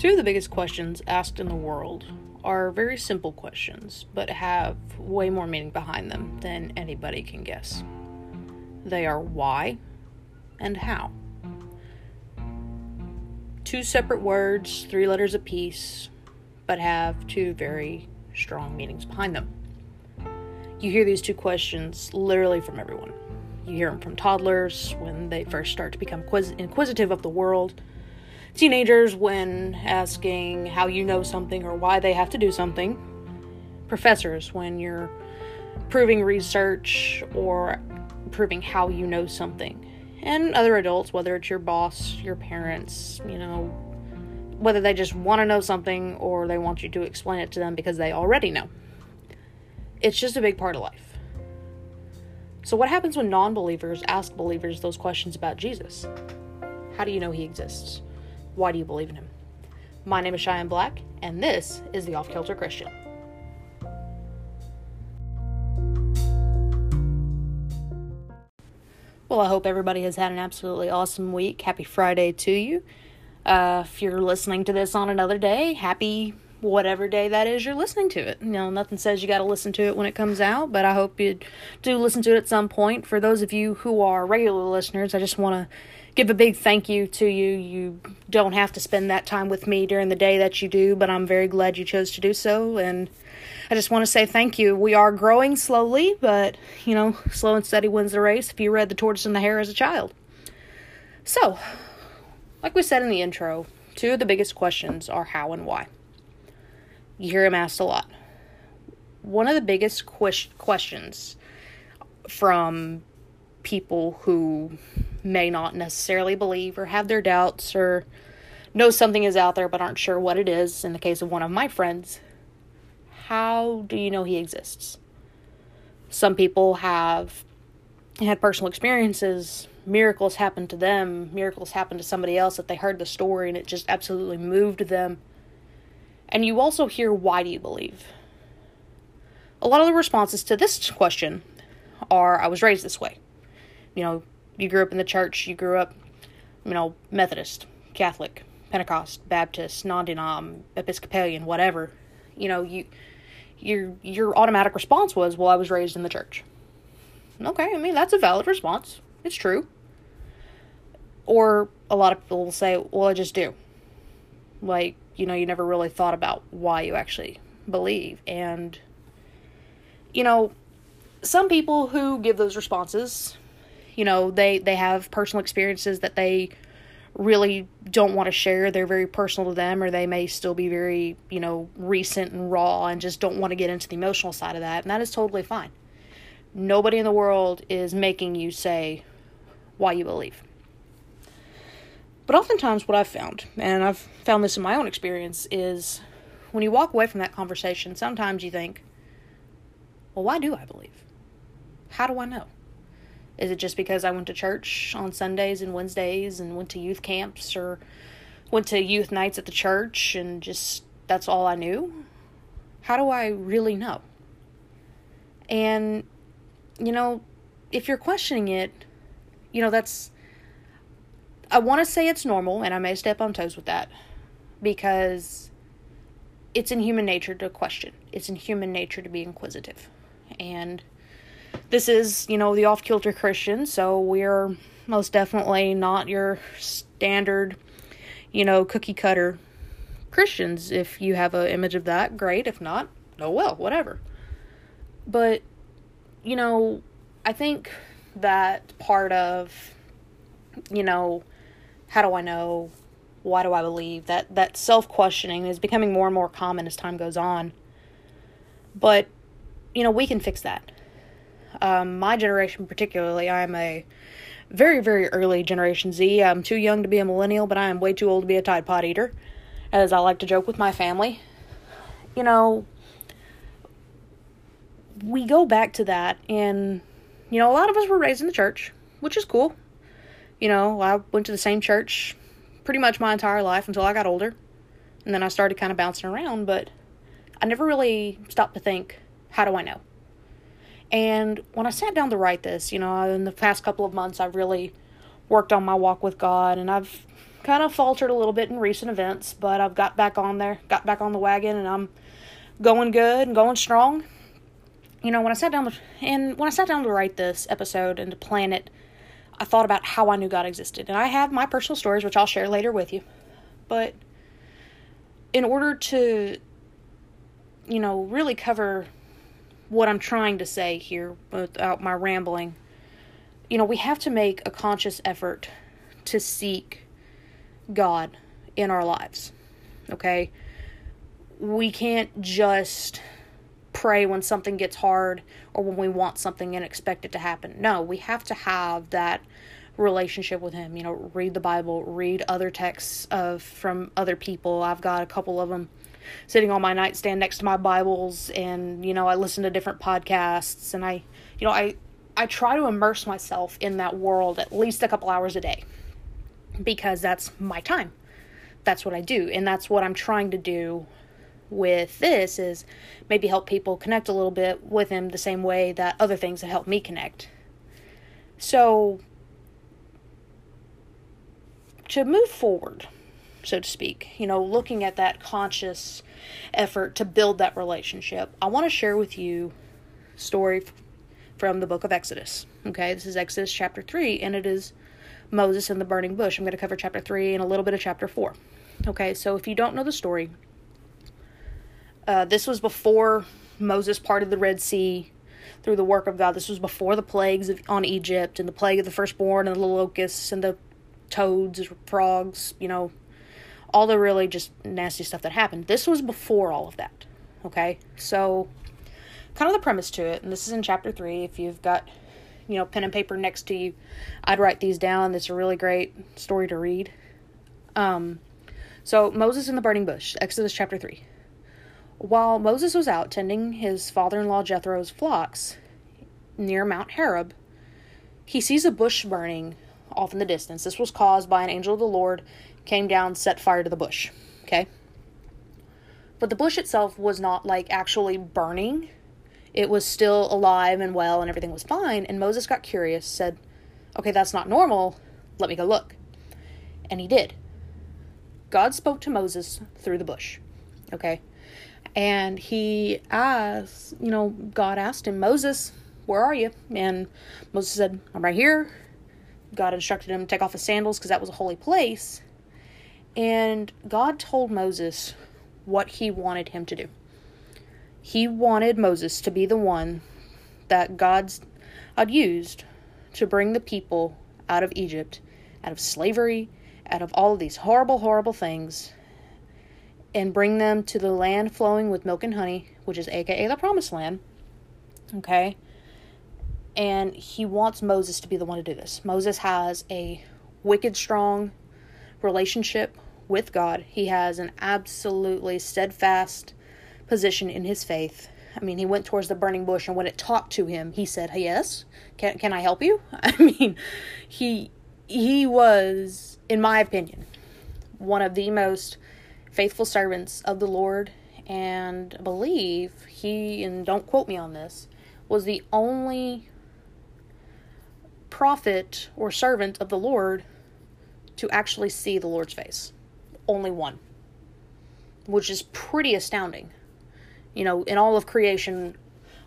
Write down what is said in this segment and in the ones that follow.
Two of the biggest questions asked in the world are very simple questions, but have way more meaning behind them than anybody can guess. They are why and how. Two separate words, three letters apiece, but have two very strong meanings behind them. You hear these two questions literally from everyone. You hear them from toddlers when they first start to become inquisitive of the world teenagers when asking how you know something or why they have to do something, professors when you're proving research or proving how you know something, and other adults, whether it's your boss, your parents, you know, whether they just want to know something or they want you to explain it to them because they already know. It's just a big part of life. So, what happens when non believers ask believers those questions about Jesus? How do you know he exists? Why do you believe in him? My name is Cheyenne Black, and this is the Off Kilter Christian. Well, I hope everybody has had an absolutely awesome week. Happy Friday to you. Uh, if you're listening to this on another day, happy whatever day that is you're listening to it. You know, nothing says you got to listen to it when it comes out, but I hope you do listen to it at some point. For those of you who are regular listeners, I just want to give a big thank you to you. You don't have to spend that time with me during the day that you do, but I'm very glad you chose to do so. And I just want to say thank you. We are growing slowly, but you know, slow and steady wins the race if you read The Tortoise and the Hare as a child. So, like we said in the intro, two of the biggest questions are how and why. You hear them asked a lot. One of the biggest questions from people who may not necessarily believe or have their doubts or know something is out there but aren't sure what it is. In the case of one of my friends, how do you know he exists? Some people have had personal experiences, miracles happen to them, miracles happen to somebody else that they heard the story and it just absolutely moved them. And you also hear why do you believe? A lot of the responses to this question are I was raised this way. You know, you grew up in the church, you grew up, you know, Methodist, Catholic, Pentecost, Baptist, non-denom, Episcopalian, whatever, you know, you your your automatic response was, "Well, I was raised in the church." Okay, I mean that's a valid response. It's true. Or a lot of people will say, "Well, I just do." Like, you know, you never really thought about why you actually believe. And you know, some people who give those responses you know they they have personal experiences that they really don't want to share. They're very personal to them or they may still be very you know recent and raw and just don't want to get into the emotional side of that and that is totally fine. Nobody in the world is making you say why you believe. But oftentimes what i've found and i've found this in my own experience is when you walk away from that conversation sometimes you think well why do i believe? How do i know is it just because I went to church on Sundays and Wednesdays and went to youth camps or went to youth nights at the church and just that's all I knew? How do I really know? And, you know, if you're questioning it, you know, that's. I want to say it's normal, and I may step on toes with that because it's in human nature to question. It's in human nature to be inquisitive. And this is, you know, the off kilter Christian, so we're most definitely not your standard, you know, cookie cutter Christians. If you have an image of that, great. If not, oh well, whatever. But, you know, I think that part of, you know, how do I know? Why do I believe? That that self questioning is becoming more and more common as time goes on. But, you know, we can fix that um, my generation, particularly, I'm a very, very early Generation Z. I'm too young to be a millennial, but I am way too old to be a Tide Pod eater, as I like to joke with my family. You know, we go back to that, and, you know, a lot of us were raised in the church, which is cool. You know, I went to the same church pretty much my entire life until I got older, and then I started kind of bouncing around, but I never really stopped to think, how do I know? And when I sat down to write this, you know, in the past couple of months, I've really worked on my walk with God and I've kind of faltered a little bit in recent events, but I've got back on there, got back on the wagon, and I'm going good and going strong. You know, when I sat down to, and when I sat down to write this episode and to plan it, I thought about how I knew God existed. And I have my personal stories, which I'll share later with you. But in order to, you know, really cover what I'm trying to say here without my rambling, you know, we have to make a conscious effort to seek God in our lives. Okay? We can't just pray when something gets hard or when we want something and expect it to happen. No, we have to have that relationship with him you know read the bible read other texts of from other people i've got a couple of them sitting on my nightstand next to my bibles and you know i listen to different podcasts and i you know i i try to immerse myself in that world at least a couple hours a day because that's my time that's what i do and that's what i'm trying to do with this is maybe help people connect a little bit with him the same way that other things have helped me connect. So, to move forward, so to speak, you know, looking at that conscious effort to build that relationship, I want to share with you story from the book of Exodus. Okay, this is Exodus chapter 3, and it is Moses and the burning bush. I'm going to cover chapter 3 and a little bit of chapter 4. Okay, so if you don't know the story, uh, this was before Moses parted the Red Sea through the work of God. This was before the plagues of, on Egypt and the plague of the firstborn and the locusts and the toads, frogs, you know, all the really just nasty stuff that happened. This was before all of that. Okay? So, kind of the premise to it, and this is in chapter 3. If you've got, you know, pen and paper next to you, I'd write these down. It's a really great story to read. Um, so, Moses in the burning bush, Exodus chapter 3. While Moses was out tending his father in law Jethro's flocks near Mount Horeb, he sees a bush burning off in the distance. This was caused by an angel of the Lord came down, set fire to the bush. Okay? But the bush itself was not like actually burning. It was still alive and well and everything was fine. And Moses got curious, said, Okay, that's not normal. Let me go look. And he did. God spoke to Moses through the bush. Okay? and he asked, you know, God asked him, Moses, where are you? And Moses said, I'm right here. God instructed him to take off his sandals because that was a holy place. And God told Moses what he wanted him to do. He wanted Moses to be the one that God's had used to bring the people out of Egypt, out of slavery, out of all of these horrible, horrible things, and bring them to the land flowing with milk and honey, which is aka the promised land. Okay? And he wants Moses to be the one to do this. Moses has a wicked strong relationship with God. He has an absolutely steadfast position in his faith. I mean, he went towards the burning bush, and when it talked to him, he said, "Yes, can can I help you?" I mean, he he was, in my opinion, one of the most faithful servants of the Lord, and I believe he, and don't quote me on this, was the only prophet or servant of the Lord to actually see the Lord's face. Only one. Which is pretty astounding. You know, in all of creation,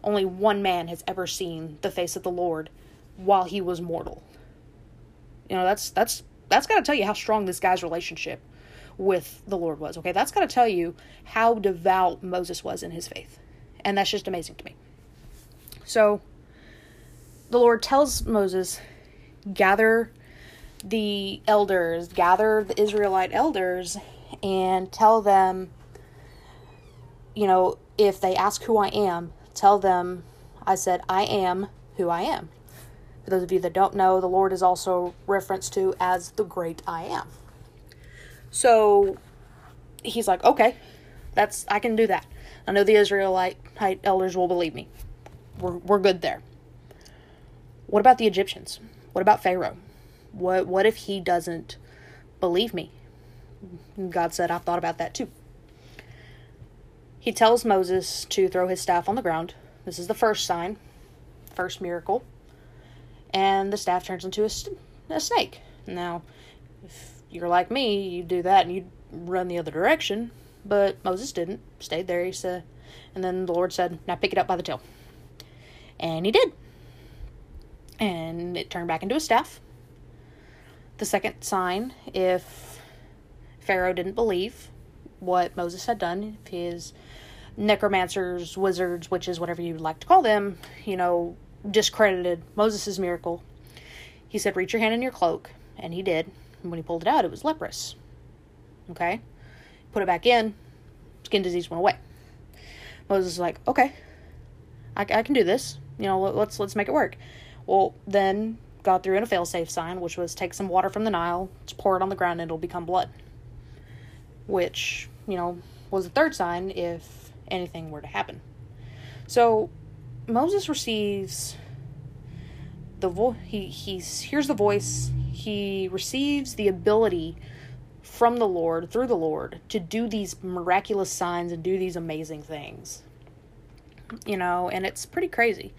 only one man has ever seen the face of the Lord while he was mortal. You know, that's that's that's got to tell you how strong this guy's relationship with the Lord was. Okay, that's got to tell you how devout Moses was in his faith. And that's just amazing to me. So the Lord tells Moses, gather the elders, gather the Israelite elders, and tell them, you know, if they ask who I am, tell them I said, I am who I am. For those of you that don't know, the Lord is also referenced to as the great I am. So he's like, okay, that's I can do that. I know the Israelite elders will believe me. We're we're good there. What about the Egyptians? What about Pharaoh? What what if he doesn't believe me? God said, I've thought about that too. He tells Moses to throw his staff on the ground. This is the first sign, first miracle. And the staff turns into a, a snake. Now, if you're like me, you do that and you run the other direction. But Moses didn't. Stayed there. He said, and then the Lord said, "Now pick it up by the tail." And he did. And it turned back into a staff. The second sign, if Pharaoh didn't believe what Moses had done, if his necromancers, wizards, witches, whatever you like to call them, you know, discredited Moses' miracle, he said, Reach your hand in your cloak. And he did. And when he pulled it out, it was leprous. Okay? Put it back in, skin disease went away. Moses was like, Okay, I, I can do this. You know, let's let's make it work. Well, then God threw in a failsafe sign, which was take some water from the Nile, just pour it on the ground, and it'll become blood. Which, you know, was the third sign if anything were to happen. So Moses receives the vo- he he hears the voice, he receives the ability from the Lord through the Lord to do these miraculous signs and do these amazing things. You know, and it's pretty crazy.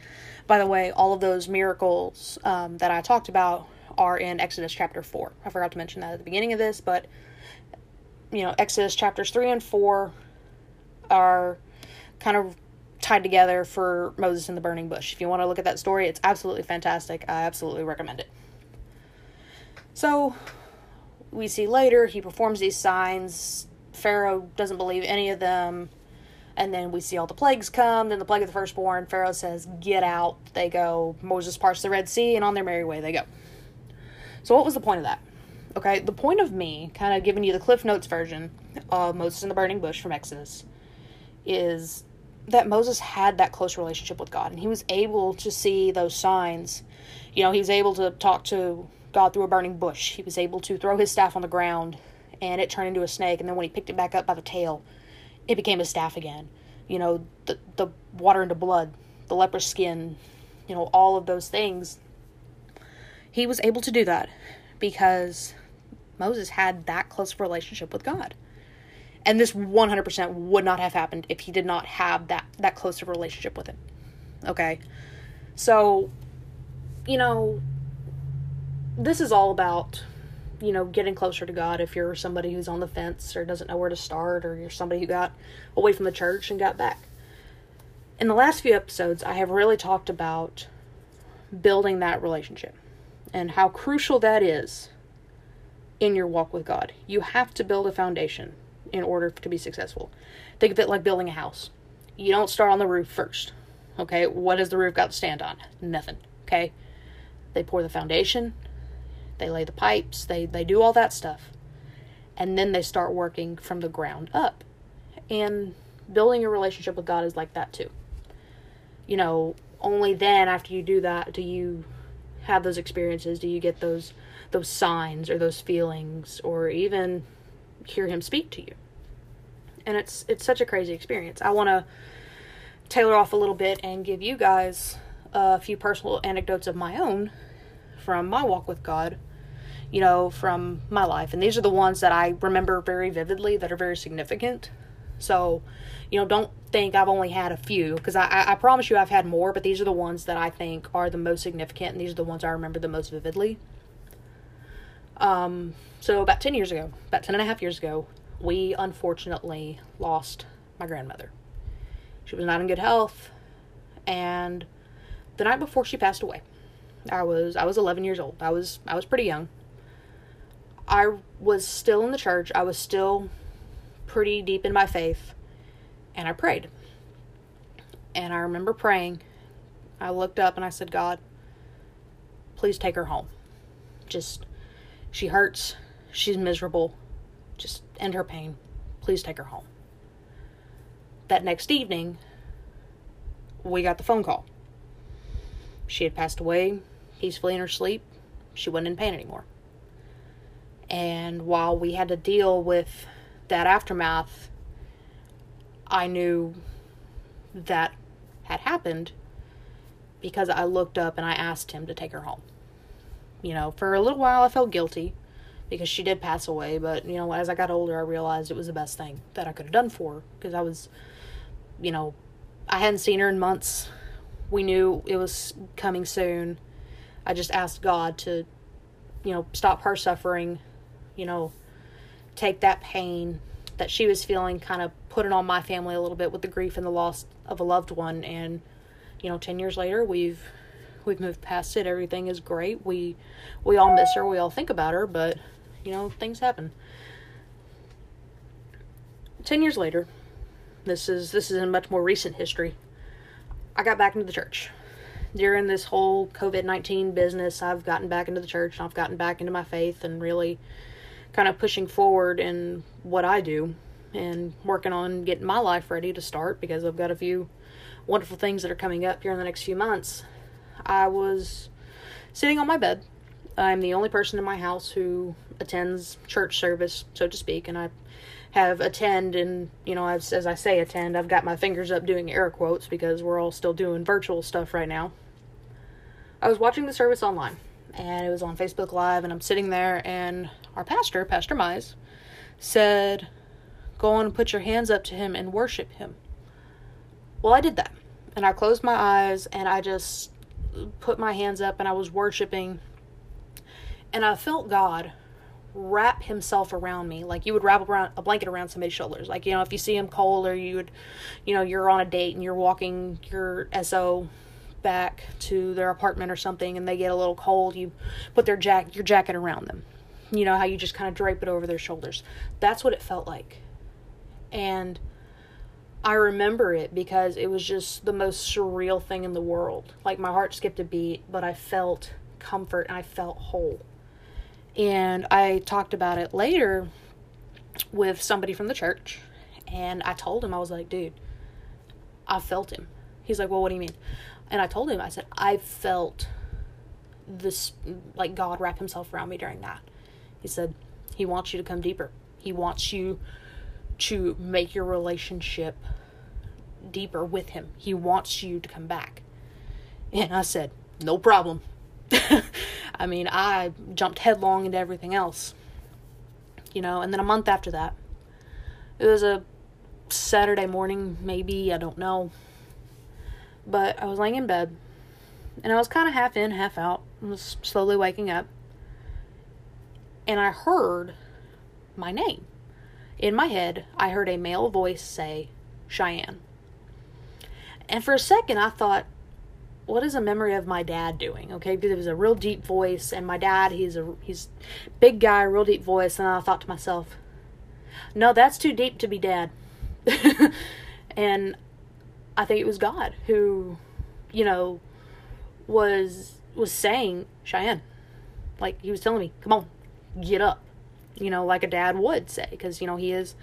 By the way, all of those miracles um, that I talked about are in Exodus chapter 4. I forgot to mention that at the beginning of this, but you know, Exodus chapters 3 and 4 are kind of tied together for Moses and the burning bush. If you want to look at that story, it's absolutely fantastic. I absolutely recommend it. So, we see later he performs these signs. Pharaoh doesn't believe any of them. And then we see all the plagues come. Then the plague of the firstborn. Pharaoh says, Get out. They go. Moses parts the Red Sea, and on their merry way they go. So, what was the point of that? Okay, the point of me kind of giving you the Cliff Notes version of Moses and the Burning Bush from Exodus is that Moses had that close relationship with God and he was able to see those signs. You know, he was able to talk to God through a burning bush. He was able to throw his staff on the ground and it turned into a snake. And then when he picked it back up by the tail, it became a staff again. You know, the, the water into blood, the leprous skin, you know, all of those things. He was able to do that because Moses had that close relationship with God. And this 100% would not have happened if he did not have that, that close of relationship with him. Okay? So, you know, this is all about you know getting closer to god if you're somebody who's on the fence or doesn't know where to start or you're somebody who got away from the church and got back. In the last few episodes i have really talked about building that relationship and how crucial that is in your walk with god. You have to build a foundation in order to be successful. Think of it like building a house. You don't start on the roof first okay? What has the roof got to stand on? Nothing okay? They pour the foundation they lay the pipes, they, they do all that stuff. And then they start working from the ground up. And building a relationship with God is like that too. You know, only then after you do that do you have those experiences, do you get those those signs or those feelings or even hear him speak to you. And it's it's such a crazy experience. I want to tailor off a little bit and give you guys a few personal anecdotes of my own from my walk with God, you know, from my life. And these are the ones that I remember very vividly that are very significant. So, you know, don't think I've only had a few because I, I, promise you I've had more, but these are the ones that I think are the most significant and these are the ones I remember the most vividly. Um, so about 10 years ago, about 10 and a half years ago, we unfortunately lost my grandmother. She was not in good health, and the night before she passed away, I was I was 11 years old. I was I was pretty young. I was still in the church. I was still pretty deep in my faith, and I prayed. And I remember praying. I looked up and I said, "God, please take her home. Just she hurts. She's miserable. Just end her pain. Please take her home." That next evening, we got the phone call. She had passed away peacefully in her sleep. She wasn't in pain anymore. And while we had to deal with that aftermath, I knew that had happened because I looked up and I asked him to take her home. You know, for a little while I felt guilty because she did pass away, but you know, as I got older, I realized it was the best thing that I could have done for her because I was, you know, I hadn't seen her in months. We knew it was coming soon I just asked God to, you know, stop her suffering you know, take that pain that she was feeling, kind of put it on my family a little bit with the grief and the loss of a loved one. And, you know, 10 years later, we've we've moved past it. Everything is great. We we all miss her. We all think about her, but you know, things happen. 10 years later, this is this is in much more recent history. I got back into the church. During this whole COVID-19 business, I've gotten back into the church and I've gotten back into my faith and really kind of pushing forward in what I do and working on getting my life ready to start because I've got a few wonderful things that are coming up here in the next few months. I was sitting on my bed. I'm the only person in my house who attends church service, so to speak, and I have attend and you know as, as i say attend i've got my fingers up doing air quotes because we're all still doing virtual stuff right now i was watching the service online and it was on facebook live and i'm sitting there and our pastor pastor mize said go on and put your hands up to him and worship him. Well i did that and i closed my eyes and i just put my hands up and i was worshiping and i felt god wrap himself around me like you would wrap around a blanket around somebody's shoulders like you know if you see him cold or you would you know you're on a date and you're walking your so back to their apartment or something and they get a little cold you put their jacket your jacket around them you know how you just kind of drape it over their shoulders that's what it felt like and i remember it because it was just the most surreal thing in the world like my heart skipped a beat but i felt comfort and i felt whole and I talked about it later with somebody from the church. And I told him, I was like, dude, I felt him. He's like, well, what do you mean? And I told him, I said, I felt this, like God wrap himself around me during that. He said, he wants you to come deeper. He wants you to make your relationship deeper with him. He wants you to come back. And I said, no problem. I mean, I jumped headlong into everything else. You know, and then a month after that, it was a Saturday morning, maybe, I don't know. But I was laying in bed, and I was kind of half in, half out. I was slowly waking up. And I heard my name. In my head, I heard a male voice say, Cheyenne. And for a second, I thought, what is a memory of my dad doing? Okay, because it was a real deep voice, and my dad, he's a he's big guy, real deep voice, and I thought to myself, no, that's too deep to be dad. and I think it was God who, you know, was was saying Cheyenne, like he was telling me, come on, get up, you know, like a dad would say, because you know he is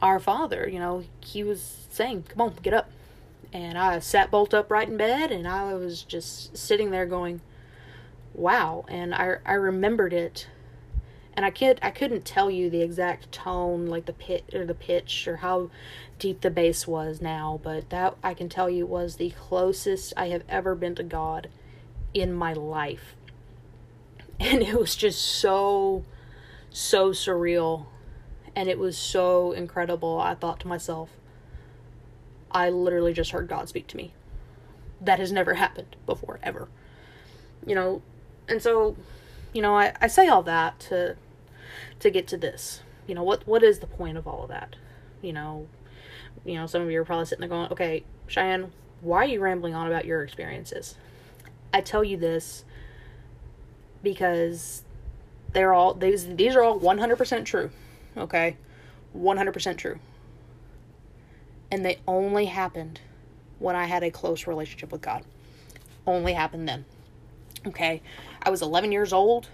our father. You know, he was saying, come on, get up and I sat bolt upright in bed and I was just sitting there going, wow. And I, I remembered it. And I could I couldn't tell you the exact tone, like the pit or the pitch or how deep the bass was now, but that I can tell you was the closest I have ever been to God in my life. And it was just so so surreal and it was so incredible. I thought to myself, I literally just heard God speak to me. That has never happened before, ever. You know, and so, you know, I, I say all that to to get to this. You know, what what is the point of all of that? You know, you know, some of you are probably sitting there going, Okay, Cheyenne, why are you rambling on about your experiences? I tell you this because they're all these these are all 100% true. Okay? 100% true and they only happened when I had a close relationship with God. Only happened then. Okay. I was 11 years old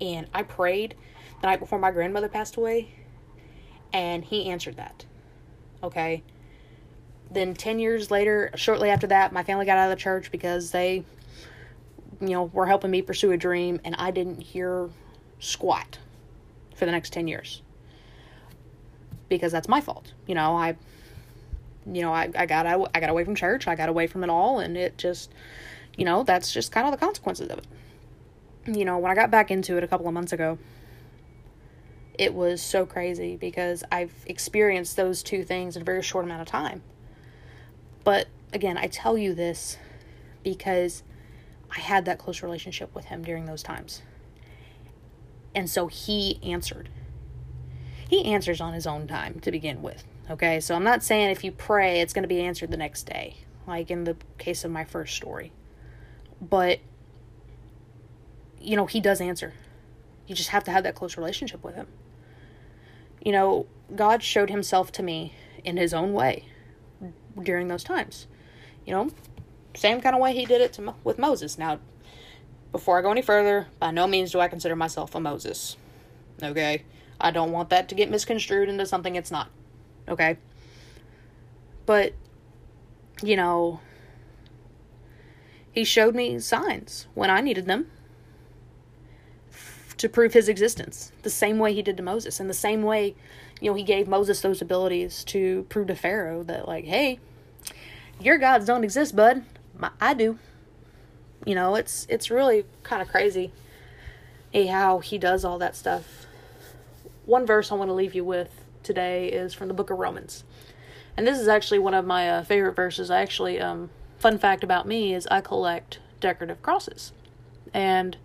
and I prayed the night before my grandmother passed away and he answered that. Okay. Then 10 years later, shortly after that, my family got out of the church because they, you know, were helping me pursue a dream and I didn't hear squat for the next 10 years. Because that's my fault. You know, I you know, I, I got I, I got away from church, I got away from it all, and it just, you know, that's just kind of the consequences of it. You know, when I got back into it a couple of months ago, it was so crazy because I've experienced those two things in a very short amount of time. But again, I tell you this because I had that close relationship with him during those times. And so he answered. He answers on his own time to begin with. Okay, so I'm not saying if you pray, it's going to be answered the next day, like in the case of my first story. But, you know, he does answer. You just have to have that close relationship with him. You know, God showed himself to me in his own way during those times. You know, same kind of way he did it to, with Moses. Now, before I go any further, by no means do I consider myself a Moses. Okay? I don't want that to get misconstrued into something it's not. Okay? But, you know, he showed me signs when I needed them to prove his existence, the same way he did to Moses, and the same way, you know, he gave Moses those abilities to prove to Pharaoh that, like, hey, your gods don't exist, bud. I do. You know, it's it's really kind of crazy how he does all that stuff. One verse I want to leave you with today is from the book of Romans. And this is actually one of my uh, favorite verses. I actually um fun fact about me is I collect decorative crosses. And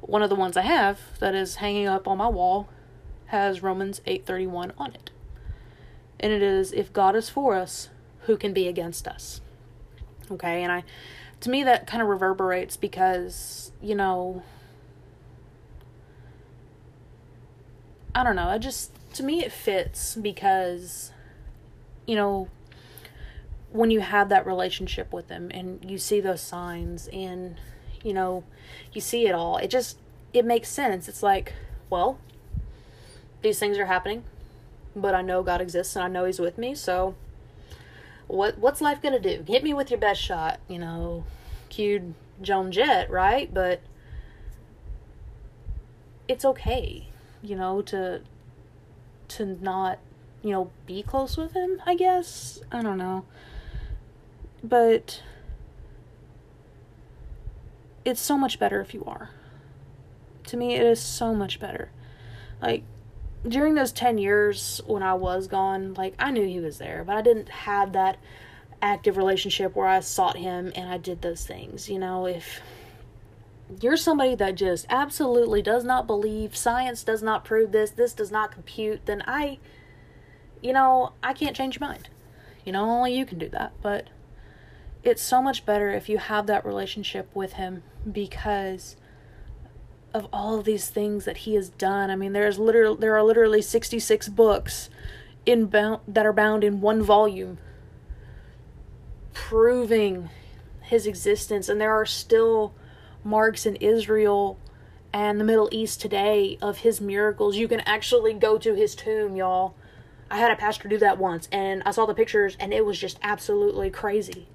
one of the ones I have that is hanging up on my wall has Romans 8:31 on it. And it is if God is for us, who can be against us? Okay? And I to me that kind of reverberates because, you know, I don't know, I just to me it fits because you know, when you have that relationship with them and you see those signs and you know, you see it all. It just it makes sense. It's like, well, these things are happening, but I know God exists and I know he's with me, so what what's life going to do? Hit me with your best shot, you know, cued Joan Jett, right? But it's okay, you know, to to not, you know, be close with him, I guess. I don't know. But it's so much better if you are. To me, it is so much better. Like, during those 10 years when I was gone, like, I knew he was there, but I didn't have that active relationship where I sought him and I did those things. You know, if you're somebody that just absolutely does not believe science does not prove this, this does not compute, then I, you know, I can't change your mind. You know, only you can do that. But it's so much better if you have that relationship with him because of all of these things that he has done. I mean, there's literally there are literally 66 books in bound that are bound in one volume proving his existence and there are still marks in Israel and the Middle East today of his miracles. You can actually go to his tomb, y'all. I had a pastor do that once and I saw the pictures and it was just absolutely crazy.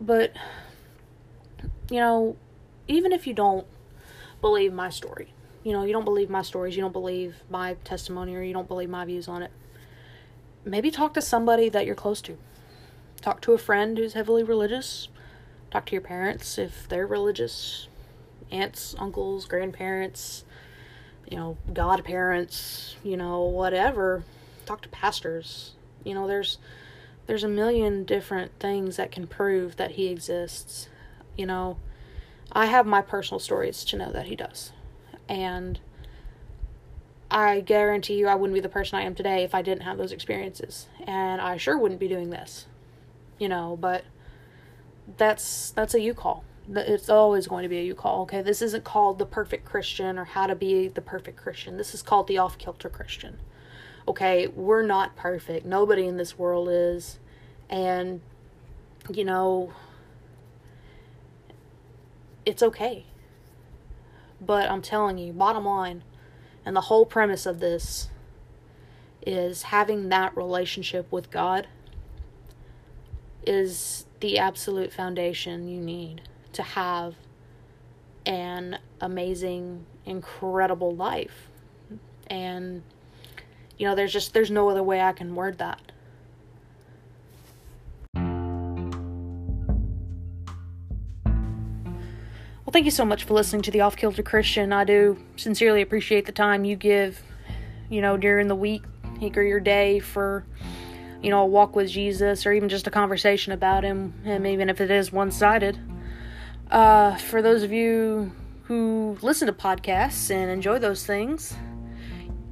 But, you know, even if you don't believe my story, you know, you don't believe my stories, you don't believe my testimony, or you don't believe my views on it, maybe talk to somebody that you're close to. Talk to a friend who's heavily religious. Talk to your parents if they're religious. Aunts, uncles, grandparents, you know, godparents, you know, whatever. Talk to pastors. You know, there's there's a million different things that can prove that he exists. You know, I have my personal stories to know that he does. And I guarantee you I wouldn't be the person I am today if I didn't have those experiences. And I sure wouldn't be doing this. You know, but that's that's a you call. It's always going to be a you call. Okay, this isn't called the perfect Christian or how to be the perfect Christian. This is called the off kilter Christian okay, we're not perfect. Nobody in this world is. And, you know, it's okay. But I'm telling you, bottom line, and the whole premise of this is having that relationship with God is the absolute foundation you need to have an amazing, incredible life. And you know, there's just there's no other way I can word that. Well, thank you so much for listening to the Off Kilter Christian. I do sincerely appreciate the time you give, you know, during the week or your day for, you know, a walk with Jesus or even just a conversation about Him, and even if it is one sided. Uh, for those of you who listen to podcasts and enjoy those things,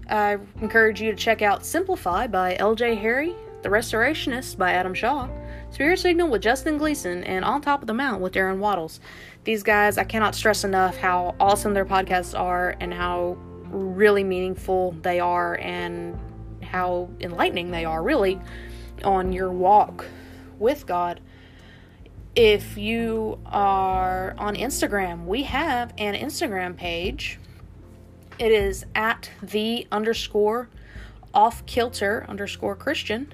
I encourage you to check out Simplify by LJ Harry, The Restorationist by Adam Shaw, Spirit Signal with Justin Gleason, and On Top of the Mount with Darren Waddles. These guys, I cannot stress enough how awesome their podcasts are and how really meaningful they are and how enlightening they are, really, on your walk with God. If you are on Instagram, we have an Instagram page. It is at the underscore off kilter underscore Christian.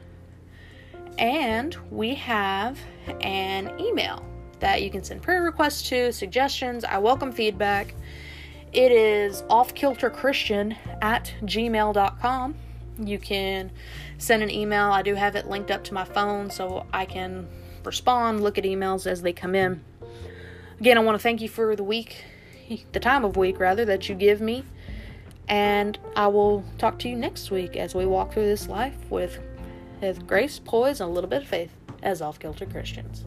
And we have an email that you can send prayer requests to, suggestions. I welcome feedback. It is offkilterchristian at gmail.com. You can send an email. I do have it linked up to my phone so I can respond, look at emails as they come in. Again, I want to thank you for the week, the time of week rather, that you give me. And I will talk to you next week as we walk through this life with, with grace, poise, and a little bit of faith as off kilter Christians.